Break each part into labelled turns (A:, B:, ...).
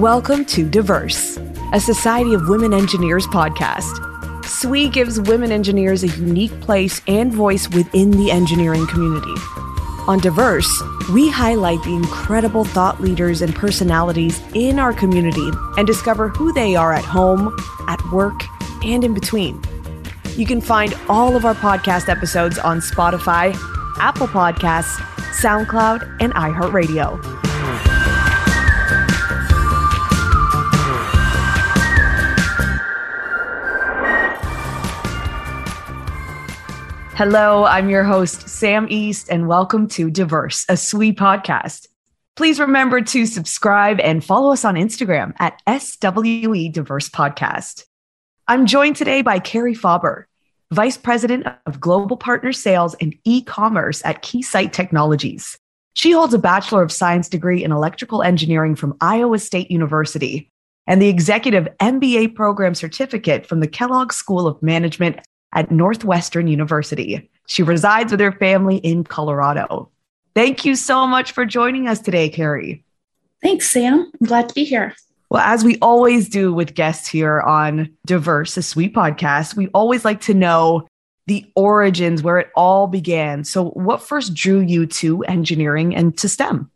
A: Welcome to Diverse, a Society of Women Engineers podcast. SWE gives women engineers a unique place and voice within the engineering community. On Diverse, we highlight the incredible thought leaders and personalities in our community and discover who they are at home, at work, and in between. You can find all of our podcast episodes on Spotify, Apple Podcasts, SoundCloud, and iHeartRadio. Hello, I'm your host, Sam East, and welcome to Diverse, a SWE podcast. Please remember to subscribe and follow us on Instagram at SWE Diverse Podcast. I'm joined today by Kari Fauber, Vice President of Global Partner Sales and E-commerce at Keysight Technologies. She holds a Bachelor of Science degree in Electrical Engineering from Iowa State University and the Executive MBA Program Certificate from the Kellogg School of Management at Northwestern University. She resides with her family in Colorado. Thank you so much for joining us today, Kari.
B: Thanks, Sam. I'm glad to be here.
A: Well, as we always do with guests here on Diverse, a SWE podcast, we always like to know the origins where it all began. So, what first drew you to engineering and to STEM?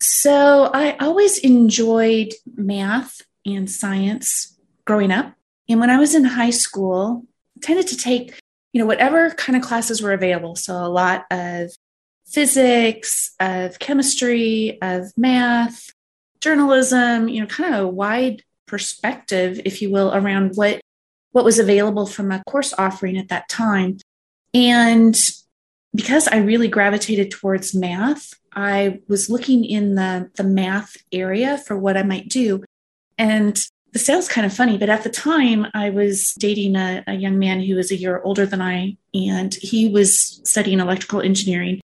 B: So, I always enjoyed math and science growing up. And when I was in high school, tended to take, you know, whatever kind of classes were available. So a lot of physics, of chemistry, of math, journalism, you know, kind of a wide perspective, if you will, around what what was available from a course offering at that time. And because I really gravitated towards math, I was looking in the, the math area for what I might do. And this sounds kind of funny, but at the time I was dating a, a, young man who was a year older than I, and he was studying electrical engineering.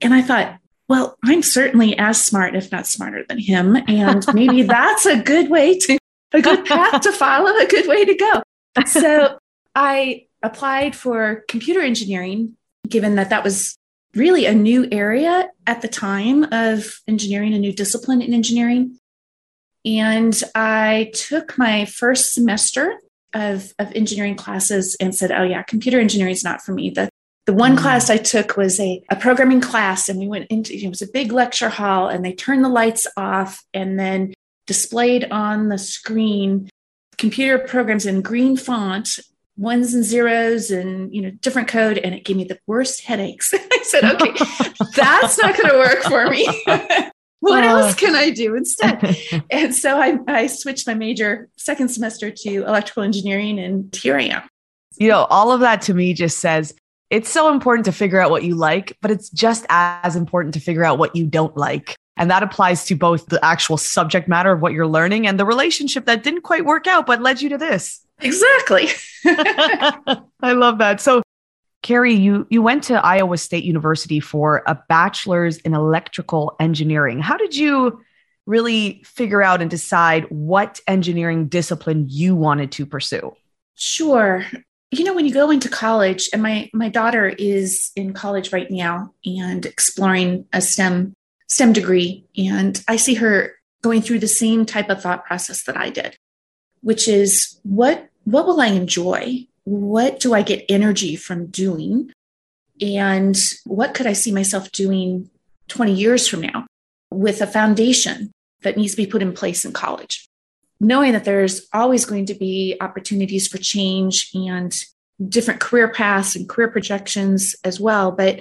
B: And I thought, well, I'm certainly as smart, if not smarter than him. And maybe that's a good way to, a good path to follow, a good way to go. So I applied for computer engineering, given that that was really a new area at the time of engineering, a new discipline in engineering. And I took my first semester of, of engineering classes and said, oh, yeah, computer engineering is not for me. The, the one mm. class I took was a, a programming class, and we went into it was a big lecture hall, and they turned the lights off and then displayed on the screen computer programs in green font ones and zeros and you know different code and it gave me the worst headaches. I said okay that's not going to work for me what uh, else can I do instead? and so I, I switched my major second semester to electrical engineering, and here I am.
A: You know, all of that to me just says it's so important to figure out what you like, but it's just as important to figure out what you don't like. And that applies to both the actual subject matter of what you're learning and the relationship that didn't quite work out, but led you to this.
B: Exactly.
A: I love that. So, Kari, you you went to Iowa State University for a bachelor's in electrical engineering. How did you really figure out and decide what engineering discipline you wanted to pursue?
B: Sure. You know, when you go into college, and my my daughter is in college right now and exploring a STEM STEM degree, and I see her going through the same type of thought process that I did, which is what what will I enjoy? What do I get energy from doing? And what could I see myself doing 20 years from now with a foundation that needs to be put in place in college? Knowing that there's always going to be opportunities for change and different career paths and career projections as well, but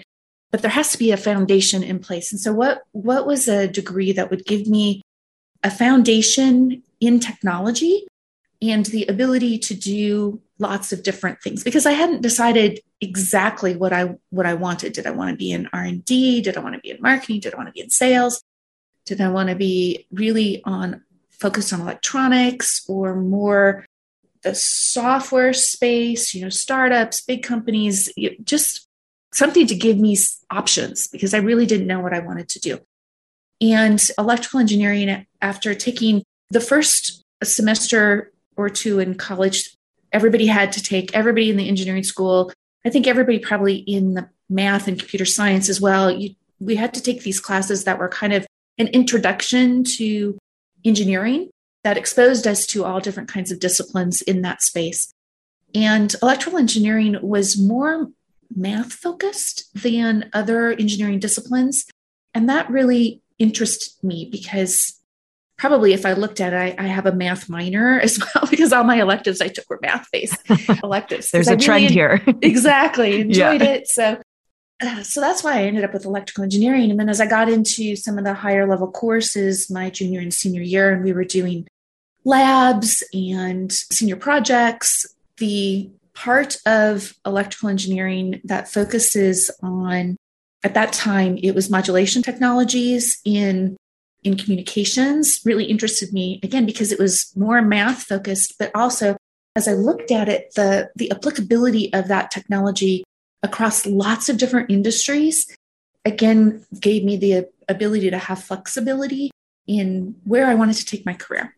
B: but there has to be a foundation in place. And so what what was a degree that would give me a foundation in technology and the ability to do lots of different things because I hadn't decided exactly what I what I wanted. Did I want to be in R&D? Did I want to be in marketing? Did I want to be in sales? Did I want to be really on focused on electronics or more the software space, you know, startups, big companies, just something to give me options because I really didn't know what I wanted to do. And electrical engineering after taking the first semester or two in college everybody had to take everybody in the engineering school i think everybody probably in the math and computer science as well you, we had to take these classes that were kind of an introduction to engineering that exposed us to all different kinds of disciplines in that space. And electrical engineering was more math focused than other engineering disciplines. And that really interested me because probably if I looked at it, I, I, have a math minor as well because all my electives I took were math based electives.
A: There's a really trend here.
B: exactly. Enjoyed yeah. it. So uh, so that's why I ended up with electrical engineering. And then as I got into some of the higher level courses, my junior and senior year, and we were doing labs and senior projects, the part of electrical engineering that focuses on, at that time, it was modulation technologies in in communications really interested me again because it was more math focused but also as i looked at it the the applicability of that technology across lots of different industries, again, gave me the ability to have flexibility in where I wanted to take my career.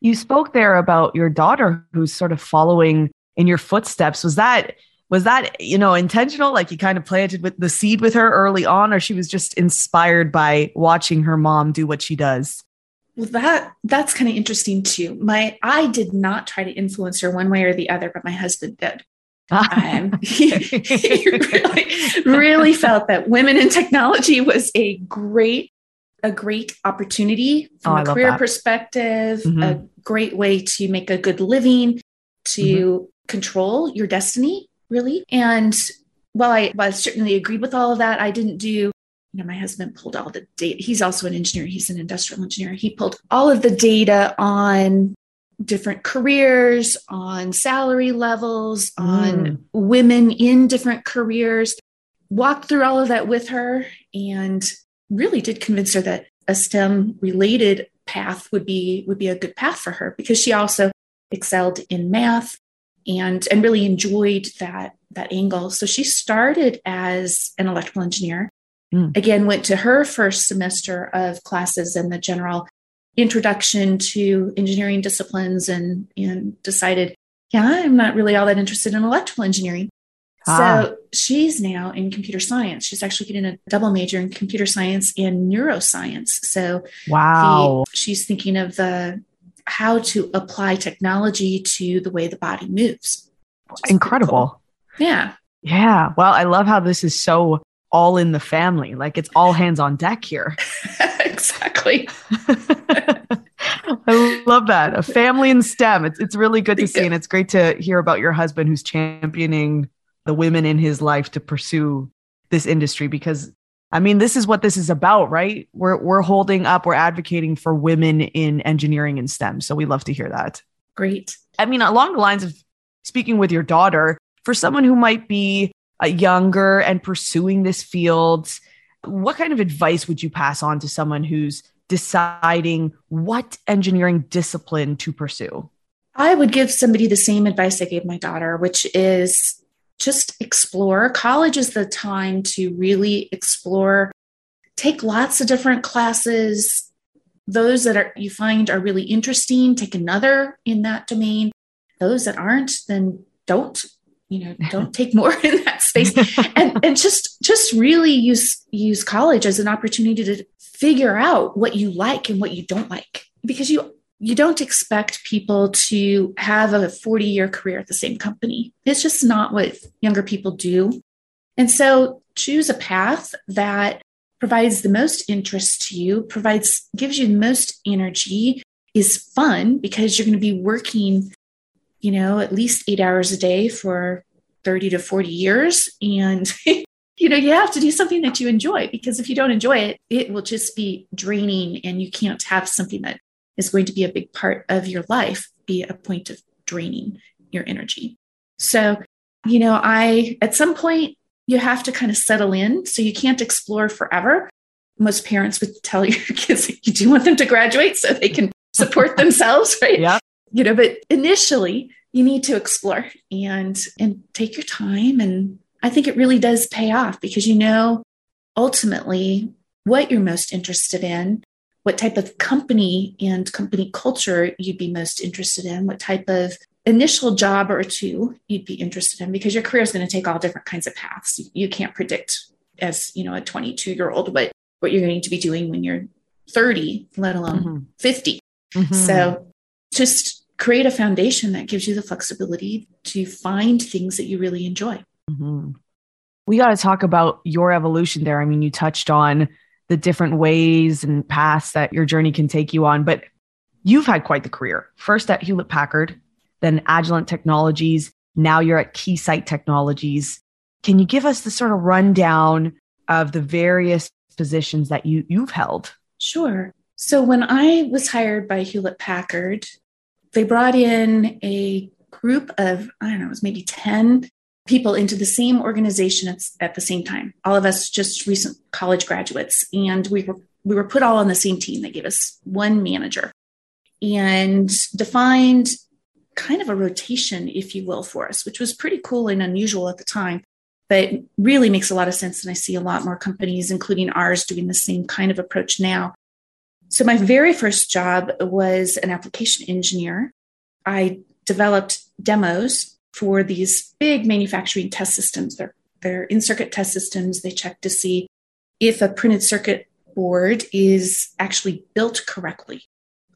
A: You spoke there about your daughter who's sort of following in your footsteps. Was that was that you know intentional? Like you kind of planted with the seed with her early on or she was just inspired by watching her mom do what she does?
B: Well that that's kind of interesting too. My i did not try to influence her one way or the other but my husband did. Um, he, he really, really felt that women in technology was a great a great opportunity from oh, a career perspective, mm-hmm. a great way to make a good living, to mm-hmm. control your destiny, really. And while I, while I certainly agreed with all of that, I didn't do, you know, my husband pulled all the data. He's also an engineer, he's an industrial engineer. He pulled all of the data on different careers, on salary levels, mm. on women in different careers. Walked through all of that with her and really did convince her that a STEM related path would be would be a good path for her because she also excelled in math and and really enjoyed that that angle. So she started as an electrical engineer. Mm. Again, went to her first semester of classes in the general introduction to engineering disciplines and, and decided, yeah, I'm not really all that interested in electrical engineering. Ah. So she's now in computer science. She's actually getting a double major in computer science and neuroscience. So
A: wow,
B: the, she's thinking of the how to apply technology to the way the body moves.
A: Incredible.
B: Cool. Yeah.
A: Yeah. Well, I love how this is so all in the family. Like it's all hands on deck here.
B: exactly.
A: I love that. A family in STEM. It's, it's really good to see. And it's great to hear about your husband who's championing the women in his life to pursue this industry because I mean, this is what this is about, right? We're, we're holding up, we're advocating for women in engineering and STEM. So we love to hear that.
B: Great.
A: I mean, along the lines of speaking with your daughter, for someone who might be uh, younger and pursuing this field, what kind of advice would you pass on to someone who's deciding what engineering discipline to pursue?
B: I would give somebody the same advice I gave my daughter, which is just explore. College is the time to really explore, take lots of different classes. Those that are you find are really interesting, take another in that domain. Those that aren't, then don't you know don't take more in that space and and just just really use use college as an opportunity to figure out what you like and what you don't like because you you don't expect people to have a 40 year career at the same company. It's just not what younger people do. And so choose a path that provides the most interest to you provides gives you the most energy is fun because you're going to be working you know at least eight hours a day for 30 to 40 years. And you know, you have to do something that you enjoy because if you don't enjoy it, it will just be draining and you can't have something that is going to be a big part of your life be a point of draining your energy. So, you know, I, at some point, you have to kind of settle in. So you can't explore forever. Most parents would tell your kids you do want them to graduate so they can support themselves, right?
A: Yeah.
B: You know, but initially you need to explore and and take your time and I think it really does pay off because you know ultimately what you're most interested in, what type of company and company culture you'd be most interested in, what type of initial job or two you'd be interested in because your career is going to take all different kinds of paths. You can't predict as, you know, a 22 year old what what you're going to be doing when you're 30, let alone mm-hmm. 50. Mm-hmm. So just create a foundation that gives you the flexibility to find things that you really enjoy.
A: Mm-hmm. We got to talk about your evolution there. I mean, you touched on the different ways and paths that your journey can take you on, but you've had quite the career. First at Hewlett Packard, then Agilent Technologies. Now you're at Keysight Technologies. Can you give us the sort of rundown of the various positions that you, you've held?
B: Sure. So when I was hired by Hewlett Packard, they brought in a group of, I don't know, it was maybe 10 people into the same organization at, at the same time. All of us just recent college graduates. And we were we were put all on the same team. They gave us one manager and defined kind of a rotation, if you will, for us, which was pretty cool and unusual at the time, but really makes a lot of sense. And I see a lot more companies, including ours, doing the same kind of approach now. So, my very first job was an application engineer. I developed demos for these big manufacturing test systems. They're, they're in circuit test systems. They check to see if a printed circuit board is actually built correctly.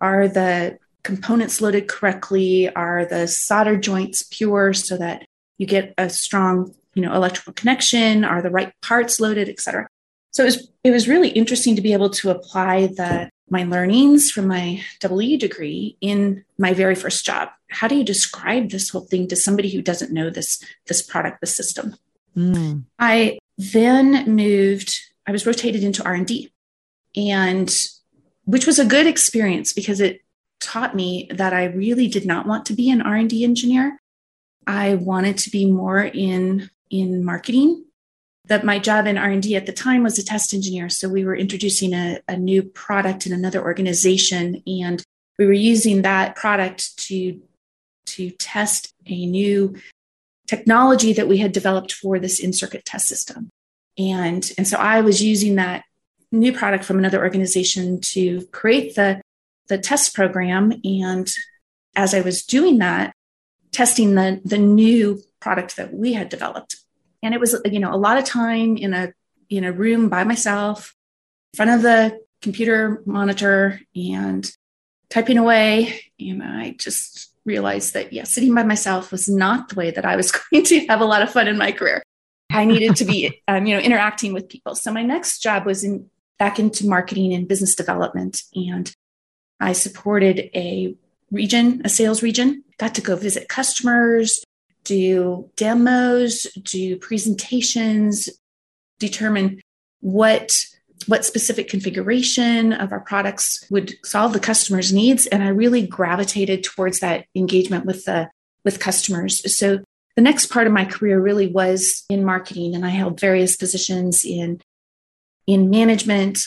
B: Are the components loaded correctly? Are the solder joints pure so that you get a strong, you know, electrical connection? Are the right parts loaded, et cetera? So it was it was really interesting to be able to apply the my learnings from my WE degree in my very first job. How do you describe this whole thing to somebody who doesn't know this this product, the system? Mm. I then moved. I was rotated into R and D, and which was a good experience because it taught me that I really did not want to be an R&D engineer. I wanted to be more in in marketing. That my job in R&D at the time was a test engineer. So we were introducing a, a new product in another organization and we were using that product to to test a new technology that we had developed for this in-circuit test system. And, and so I was using that new product from another organization to create the the test program. And as I was doing that, testing the, the new product that we had developed. And it was, you know, a lot of time in a in a room by myself, in front of the computer monitor and typing away. And I just realized that, yeah, sitting by myself was not the way that I was going to have a lot of fun in my career. I needed to be, um, you know, interacting with people. So my next job was in back into marketing and business development. And I supported a region, a sales region, got to go visit customers, do demos, do presentations, determine what what specific configuration of our products would solve the customer's needs. And i really gravitated towards that engagement with the with customers. So the next part of my career really was in marketing and i held various positions in in management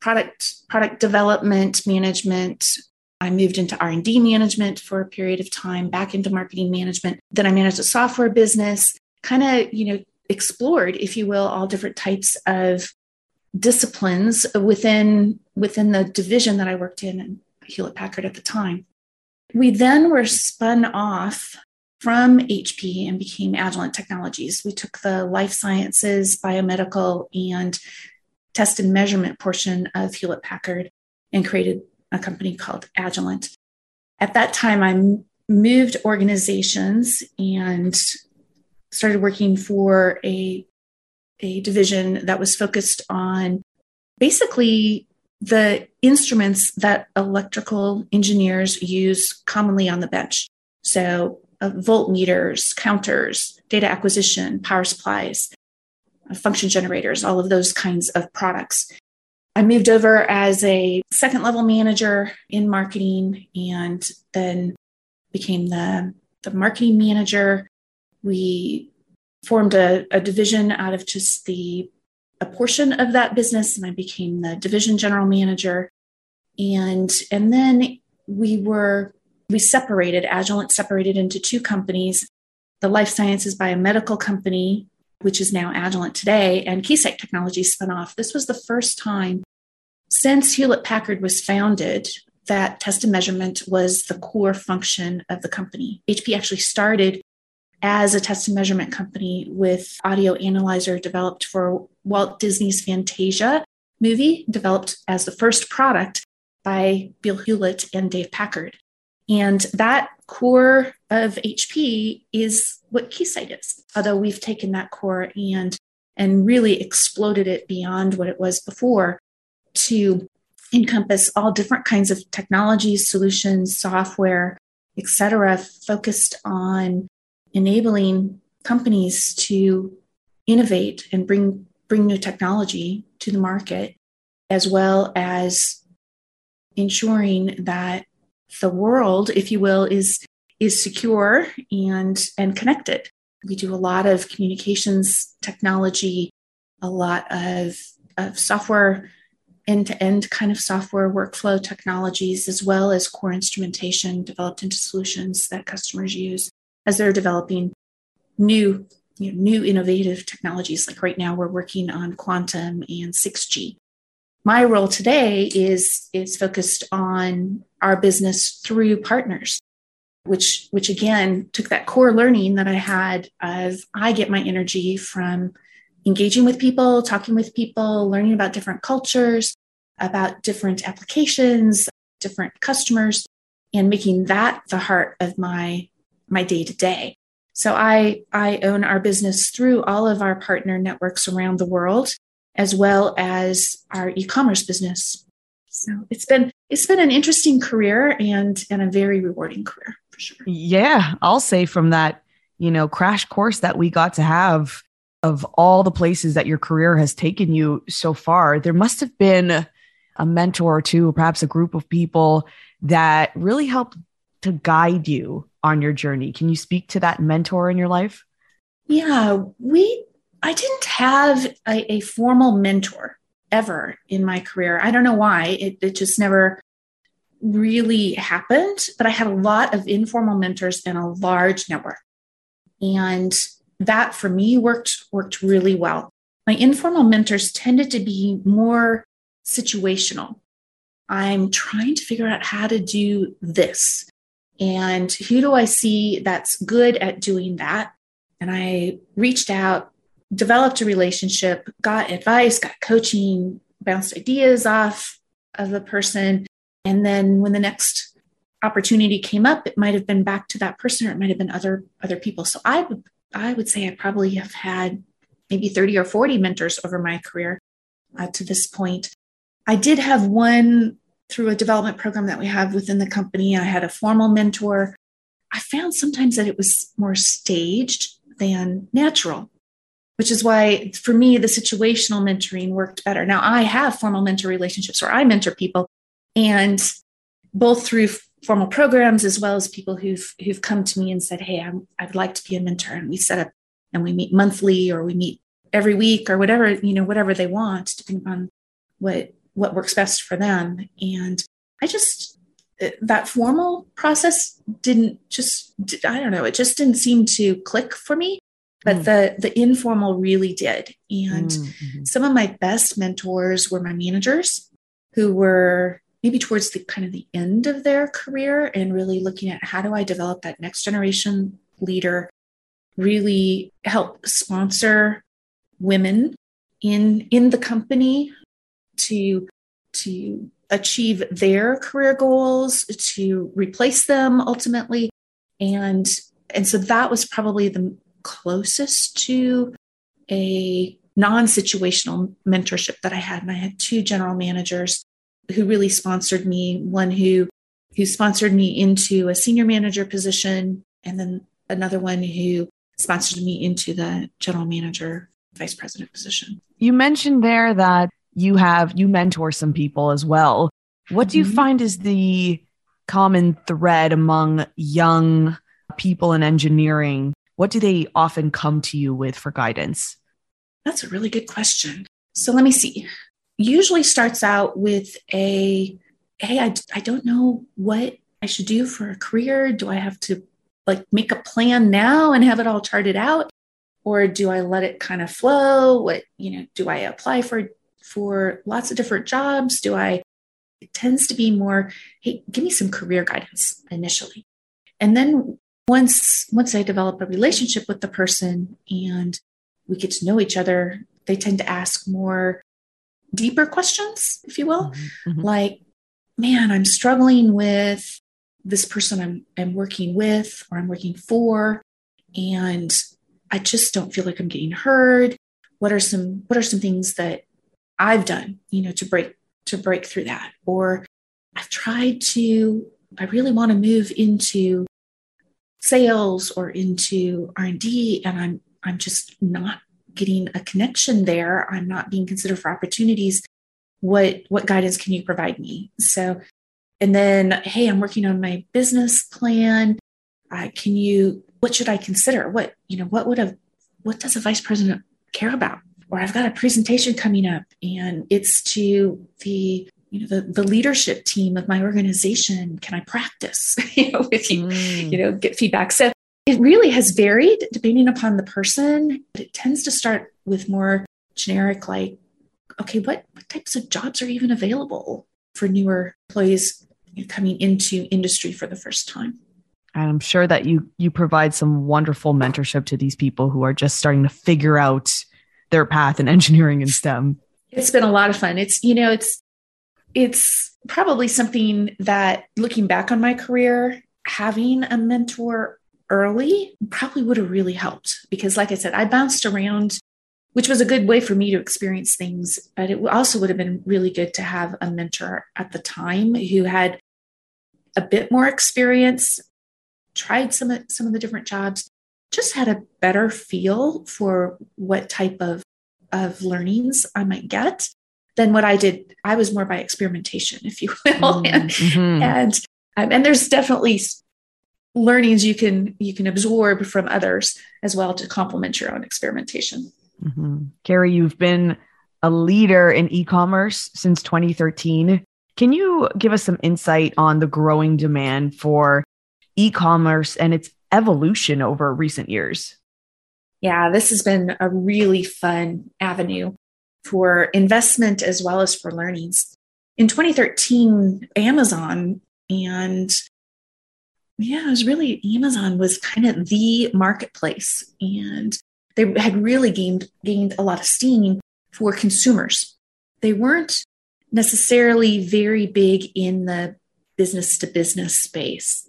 B: product product development management i moved into r&d management for a period of time back into marketing management then i managed a software business kind of you know explored if you will all different types of disciplines within within the division that i worked in in hewlett packard at the time we then were spun off from HP and became Agilent Technologies. We took the life sciences, biomedical, and test and measurement portion of Hewlett Packard and created a company called Agilent. At that time, I moved organizations and started working for a, a division that was focused on basically the instruments that electrical engineers use commonly on the bench. So, uh, voltmeters, counters, data acquisition, power supplies, function generators, all of those kinds of products. I moved over as a second level manager in marketing and then became the, the marketing manager. We formed a, a division out of just the a portion of that business and I became the division general manager. And and then we were we separated, Agilent separated into two companies, the life sciences biomedical company which is now Agilent today, and Keysight Technology spun off. This was the first time since Hewlett Packard was founded that test and measurement was the core function of the company. HP actually started as a test and measurement company with audio analyzer developed for Walt Disney's Fantasia movie, developed as the first product by Bill Hewlett and Dave Packard. And that core of HP is what Keysight is. Although we've taken that core and and really exploded it beyond what it was before to encompass all different kinds of technologies, solutions, software, etc., focused on enabling companies to innovate and bring bring new technology to the market, as well as ensuring that the world, if you will, is is secure and and connected. We do a lot of communications technology, a lot of, of software end to end kind of software workflow technologies, as well as core instrumentation developed into solutions that customers use as they're developing new, you know, new innovative technologies. Like right now, we're working on quantum and 6G. My role today is, is focused on our business through partners, which, which again took that core learning that I had of I get my energy from engaging with people, talking with people, learning about different cultures, about different applications, different customers, and making that the heart of my my day to day. So I I own our business through all of our partner networks around the world, as well as our e-commerce business. So it's been it's been an interesting career and and a very rewarding career for sure.
A: Yeah, I'll say from that, you know, crash course that we got to have of all the places that your career has taken you so far, there must have been a mentor or two, or perhaps a group of people that really helped to guide you on your journey. Can you speak to that mentor in your life?
B: Yeah, we I didn't have a, a formal mentor ever in my career. I don't know why. It, it just never really happened, but I had a lot of informal mentors and a large network. And that for me worked worked really well. My informal mentors tended to be more situational. I'm trying to figure out how to do this. And who do I see that's good at doing that? And I reached out, developed a relationship, got advice, got coaching, bounced ideas off of the person. And then when the next opportunity came up, it might have been back to that person or it might have been other other people. So I would I would say I probably have had maybe 30 or 40 mentors over my career uh, to this point. I did have one through a development program that we have within the company. I had a formal mentor. I found sometimes that it was more staged than natural, which is why for me, the situational mentoring worked better. Now, I have formal mentor relationships where I mentor people, and both through formal programs as well as people who've who've come to me and said, "Hey, I'm, I'd like to be a mentor," and we set up and we meet monthly or we meet every week or whatever you know whatever they want, depending on what what works best for them. And I just, that formal process didn't just, I don't know, it just didn't seem to click for me. But mm. the the informal really did. And mm-hmm. some of my best mentors were my managers who were maybe towards the kind of the end of their career and really looking at how do I develop that next generation leader, really help sponsor women in in the company to to achieve their career goals, to replace them ultimately. And and so that was probably the closest to a non-situational mentorship that I had. And I had two general managers who really sponsored me, one who who sponsored me into a senior manager position, and then another one who sponsored me into the general manager vice president position.
A: You mentioned there that you have you mentor some people as well. What do you mm-hmm. find is the common thread among young people in engineering? What do they often come to you with for guidance?
B: That's a really good question. So let me see. Usually starts out with a hey I, I don't know what i should do for a career. Do i have to like make a plan now and have it all charted out? Or do i let it kind of flow? What you know do i apply for for lots of different jobs? Do I? It tends to be more, hey, give me some career guidance initially. And then once once I develop a relationship with the person and we get to know each other, they tend to ask more deeper questions, if you will, mm-hmm. mm-hmm. like, man, I'm struggling with this person I'm, I'm working with or I'm working for, and I just don't feel like I'm getting heard. What are some what are some things that I've done, you know, to break to break through that? Or I've tried to, I really want to move into sales or into R&D and I'm I'm just not getting a connection there. I'm not being considered for opportunities. What what guidance can you provide me? So and then hey, I'm working on my business plan. Uh, can you what should I consider? What, you know, what would a what does a vice president care about? Or I've got a presentation coming up and it's to the you know the, the leadership team of my organization. Can i practice? You know with you mm. you know get feedback. So it really has varied depending upon the person but it tends to start with more generic like okay what, what types of jobs are even available for newer employees coming into industry for the first time?
A: And i'm sure that you you provide some wonderful mentorship to these people who are just starting to figure out their path in engineering and stem
B: it's been a lot of fun it's you know it's it's probably something that looking back on my career, having a mentor early probably would have really helped because, like I said, I bounced around, which was a good way for me to experience things. But it also would have been really good to have a mentor at the time who had a bit more experience, tried some some of the different jobs, just had a better feel for what type of, of learnings I might get than what I did. I was more by experimentation, if you will. Mm-hmm. and um, and there's definitely learnings you can you can absorb from others as well to complement your own experimentation.
A: Mm-hmm. Kari, you've been a leader in e-commerce since 2013. Can you give us some insight on the growing demand for e-commerce and its evolution over recent years?
B: Yeah, this has been a really fun avenue for investment as well as for learnings. In 2013, Amazon and yeah, it was really Amazon was kind of the marketplace and they had really gained gained a lot of steam for consumers. They weren't necessarily very big in the business to business space.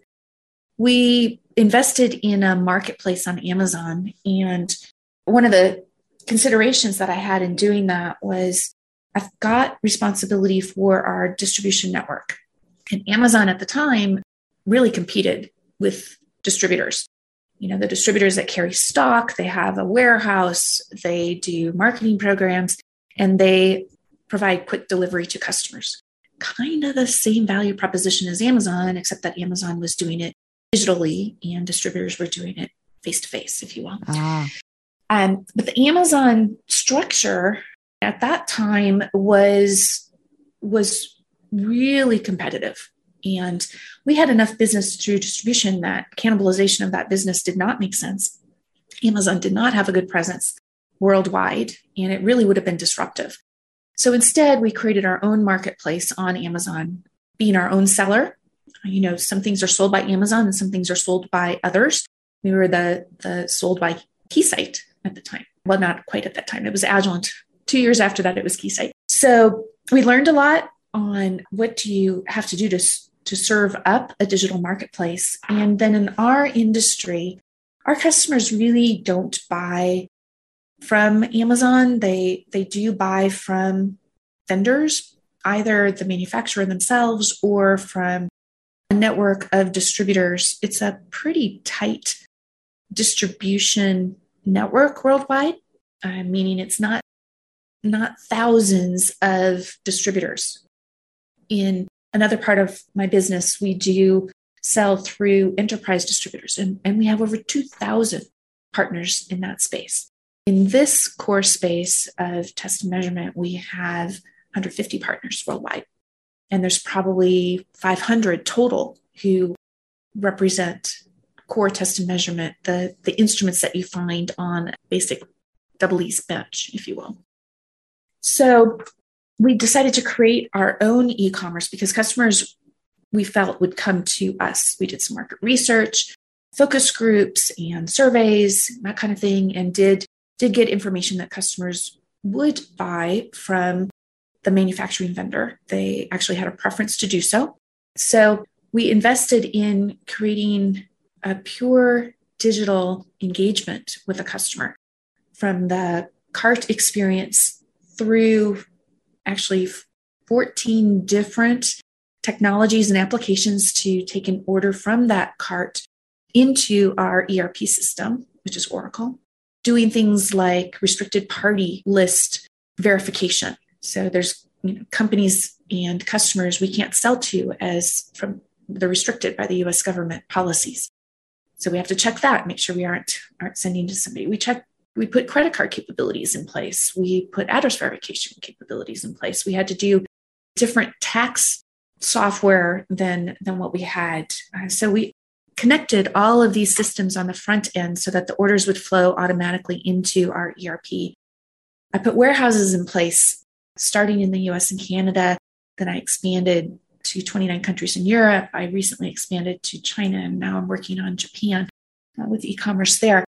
B: We invested in a marketplace on Amazon and one of the considerations that I had in doing that was I've got responsibility for our distribution network. And Amazon at the time really competed with distributors. You know, the distributors that carry stock, they have a warehouse, they do marketing programs, and they provide quick delivery to customers. Kind of the same value proposition as Amazon, except that Amazon was doing it digitally and distributors were doing it face to face, if you will. Ah. Um, but the Amazon structure at that time was was really competitive. And we had enough business through distribution that cannibalization of that business did not make sense. Amazon did not have a good presence worldwide, and it really would have been disruptive. So instead, we created our own marketplace on Amazon, being our own seller. You know, some things are sold by Amazon and some things are sold by others. We were the, the sold by Keysight at the time. Well, not quite at that time. It was Agilent. Two years after that, it was Keysight. So we learned a lot on what do you have to do to, to serve up a digital marketplace. And then in our industry, our customers really don't buy from Amazon. They they do buy from vendors, either the manufacturer themselves or from network of distributors. It's a pretty tight distribution network worldwide, uh, meaning it's not not thousands of distributors. In another part of my business, we do sell through enterprise distributors, and, and we have over 2,000 partners in that space. In this core space of test and measurement, we have 150 partners worldwide. And there's probably 500 total who represent core test and measurement, the, the instruments that you find on basic double E's bench, if you will. So we decided to create our own e-commerce because customers we felt would come to us. We did some market research, focus groups and surveys, that kind of thing, and did did get information that customers would buy from the manufacturing vendor. They actually had a preference to do so. So we invested in creating a pure digital engagement with a customer from the cart experience through actually 14 different technologies and applications to take an order from that cart into our ERP system, which is Oracle, doing things like restricted party list verification. So there's you know, companies and customers we can't sell to as from they're restricted by the US government policies. So we have to check that, make sure we aren't aren't sending to somebody. We check we put credit card capabilities in place. We put address verification capabilities in place. We had to do different tax software than than what we had. Uh, so we connected all of these systems on the front end so that the orders would flow automatically into our ERP. I put warehouses in place starting in the US and Canada. Then I expanded to 29 countries in Europe. I recently expanded to China and now I'm working on Japan uh, with e commerce there.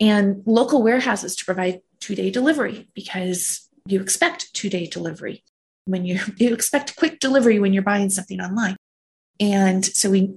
B: And local warehouses to provide two day delivery because you expect two day delivery when you, you expect quick delivery when you're buying something online. And so we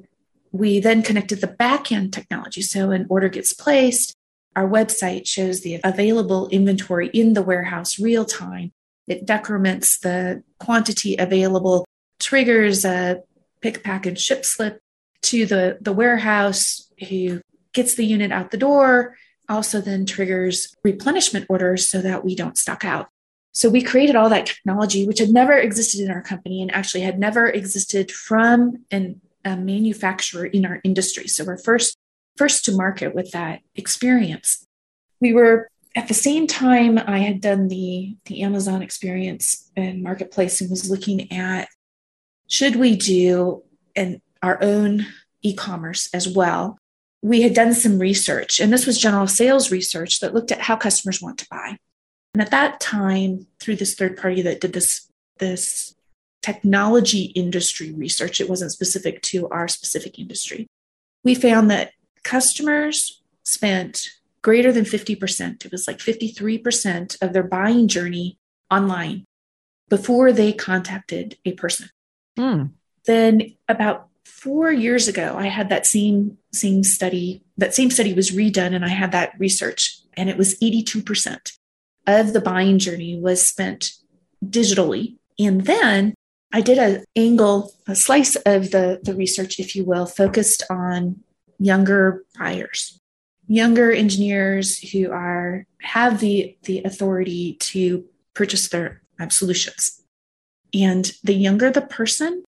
B: we then connected the backend technology. So an order gets placed, our website shows the available inventory in the warehouse real time. It decrements the quantity available triggers a pick, pack, and ship slip to the, the warehouse who gets the unit out the door, also then triggers replenishment orders so that we don't stock out. So we created all that technology, which had never existed in our company and actually had never existed from an, a manufacturer in our industry. So we're first first to market with that experience. We were at the same time I had done the the Amazon experience and marketplace and was looking at should we do an, our own e commerce as well? We had done some research, and this was general sales research that looked at how customers want to buy. And at that time, through this third party that did this, this technology industry research, it wasn't specific to our specific industry, we found that customers spent greater than 50%, it was like 53% of their buying journey online before they contacted a person. Mm. Then about four years ago, I had that same same study. That same study was redone, and I had that research, and it was 82% of the buying journey was spent digitally. And then I did an angle, a slice of the, the research, if you will, focused on younger buyers, younger engineers who are have the, the authority to purchase their solutions. And the younger the person,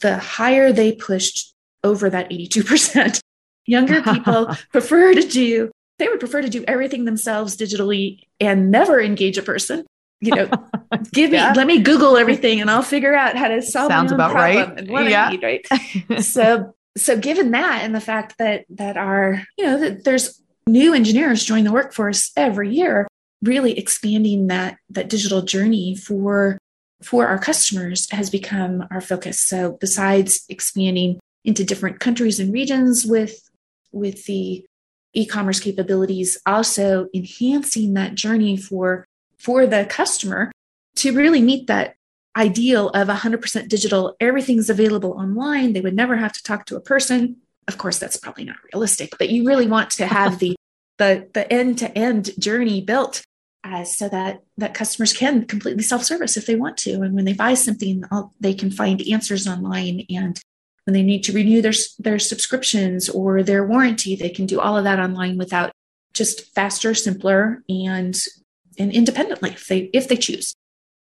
B: the higher they pushed over that 82%. Younger people prefer to do, they would prefer to do everything themselves digitally and never engage a person. You know, give me, let me Google everything and I'll figure out how to solve
A: Sounds about right.
B: And what yeah. I need, right? so, so given that and the fact that that our, you know, that there's new engineers join the workforce every year, really expanding that that digital journey for for our customers has become our focus. So besides expanding into different countries and regions with with the e-commerce capabilities, also enhancing that journey for for the customer to really meet that ideal of 100% digital everything's available online. They would never have to talk to a person. Of course that's probably not realistic but you really want to have the the the end to end journey built uh, so that that customers can completely self-service if they want to. And when they buy something they can find answers online. And when they need to renew their their subscriptions or their warranty they can do all of that online without just faster simpler and and independently if they if they choose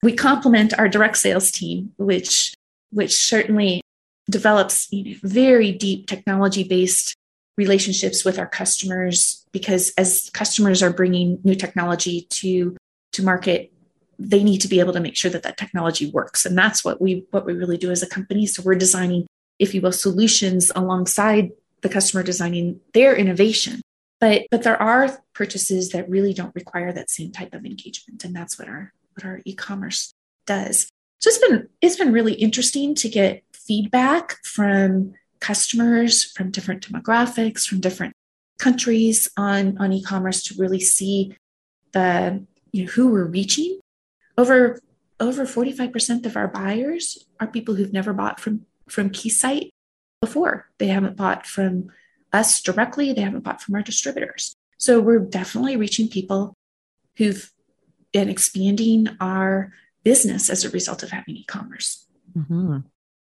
B: we complement our direct sales team which which certainly develops you know, very deep technology based relationships with our customers because as customers are bringing new technology to to market they need to be able to make sure that that technology works. And that's what we what we really do as a company. So we're designing if you will solutions alongside the customer designing their innovation. But but there are purchases that really don't require that same type of engagement. And that's what our what our e-commerce does so it's been it's been really interesting to get feedback from customers from different demographics, from different countries on, on e-commerce to really see the you know who we're reaching. Over over 45% of our buyers are people who've never bought from from Keysight. before. They haven't bought from us directly, they haven't bought from our distributors. So we're definitely reaching people who've been expanding our business as a result of having e-commerce.
A: Mm-hmm.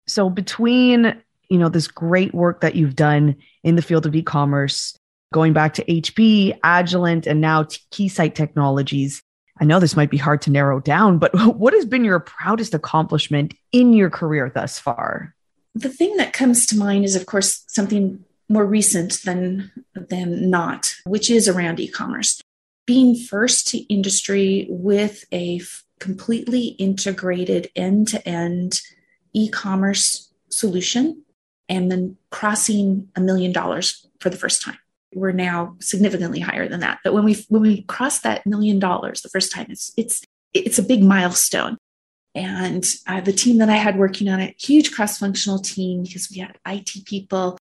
A: So between you know this great work that you've done in the field of e-commerce, going back to HP, Agilent, and now Keysight Technologies, I know this might be hard to narrow down, but what has been your proudest accomplishment in your career thus far?
B: The thing that comes to mind is, of course, something more recent than than not, which is around e-commerce. Being first to industry with a f- completely integrated end-to-end e-commerce solution and then crossing a million dollars for the first time we're now significantly higher than that. But when we when we cross that million dollars the first time, it's it's it's a big milestone. And uh, the team that I had working on it, huge cross-functional team because we had IT people,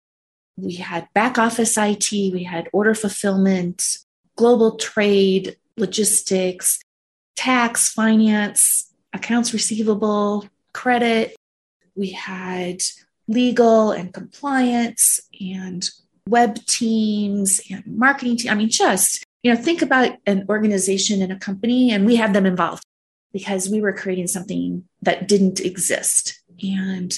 B: we had back office IT, we had order fulfillment, global trade, logistics, tax, finance, accounts receivable, credit. We had legal and compliance and web teams and marketing team. I mean, just, you know, think about an organization and a company, and we had them involved because we were creating something that didn't exist. And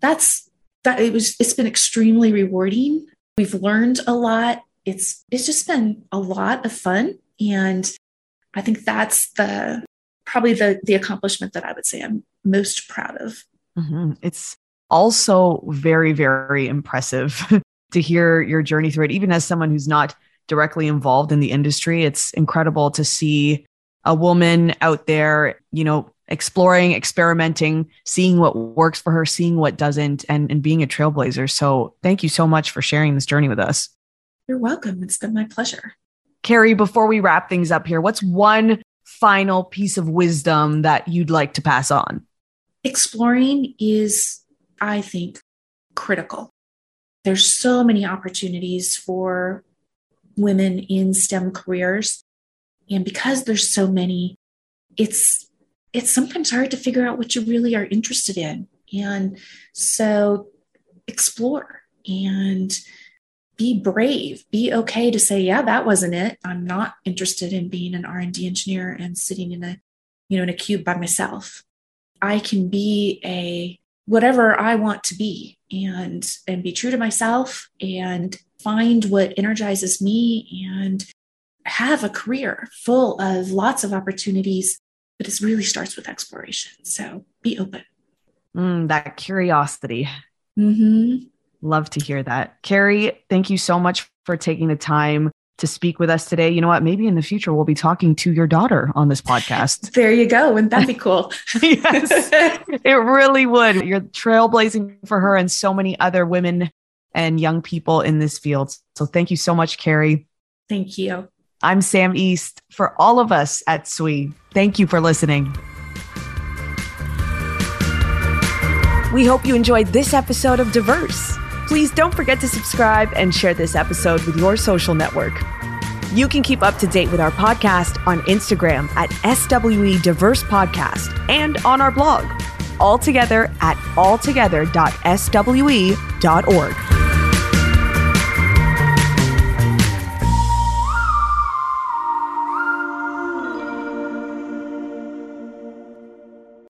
B: that's that it was it's been extremely rewarding. We've learned a lot. It's it's just been a lot of fun. And I think that's the probably the the accomplishment that I would say I'm most proud of.
A: Mm-hmm. It's also very, very impressive to hear your journey through it, even as someone who's not directly involved in the industry. It's incredible to see a woman out there, you know, exploring, experimenting, seeing what works for her, seeing what doesn't, and, and being a trailblazer. So thank you so much for sharing this journey with us.
B: You're welcome. It's been my pleasure.
A: Kari, before we wrap things up here, what's one final piece of wisdom that you'd like to pass on?
B: Exploring is, I think, critical there's so many opportunities for women in STEM careers. And because there's so many, it's it's sometimes hard to figure out what you really are interested in. And so explore and be brave. Be okay to say yeah that wasn't it. I'm not interested in being an r&d engineer and sitting in a you know in a cube by myself. I can be a whatever I want to be and and be true to myself and find what energizes me and have a career full of lots of opportunities. But it really starts with exploration. So be open.
A: Mm, that curiosity.
B: Mm-hmm.
A: Love to hear that Kari thank you so much for taking the time to speak with us today. You know what? Maybe in the future we'll be talking to your daughter on this podcast.
B: There you go. Wouldn't that be cool?
A: yes, it really would. You're trailblazing for her and so many other women and young people in this field. So thank you so much, Kari.
B: Thank you.
A: I'm Sam East. For all of us at SWE, thank you for listening. We hope you enjoyed this episode of Diverse. Please don't forget to subscribe and share this episode with your social network. You can keep up to date with our podcast on Instagram at SWE Diverse Podcast and on our blog, altogether at alltogether.swe.org.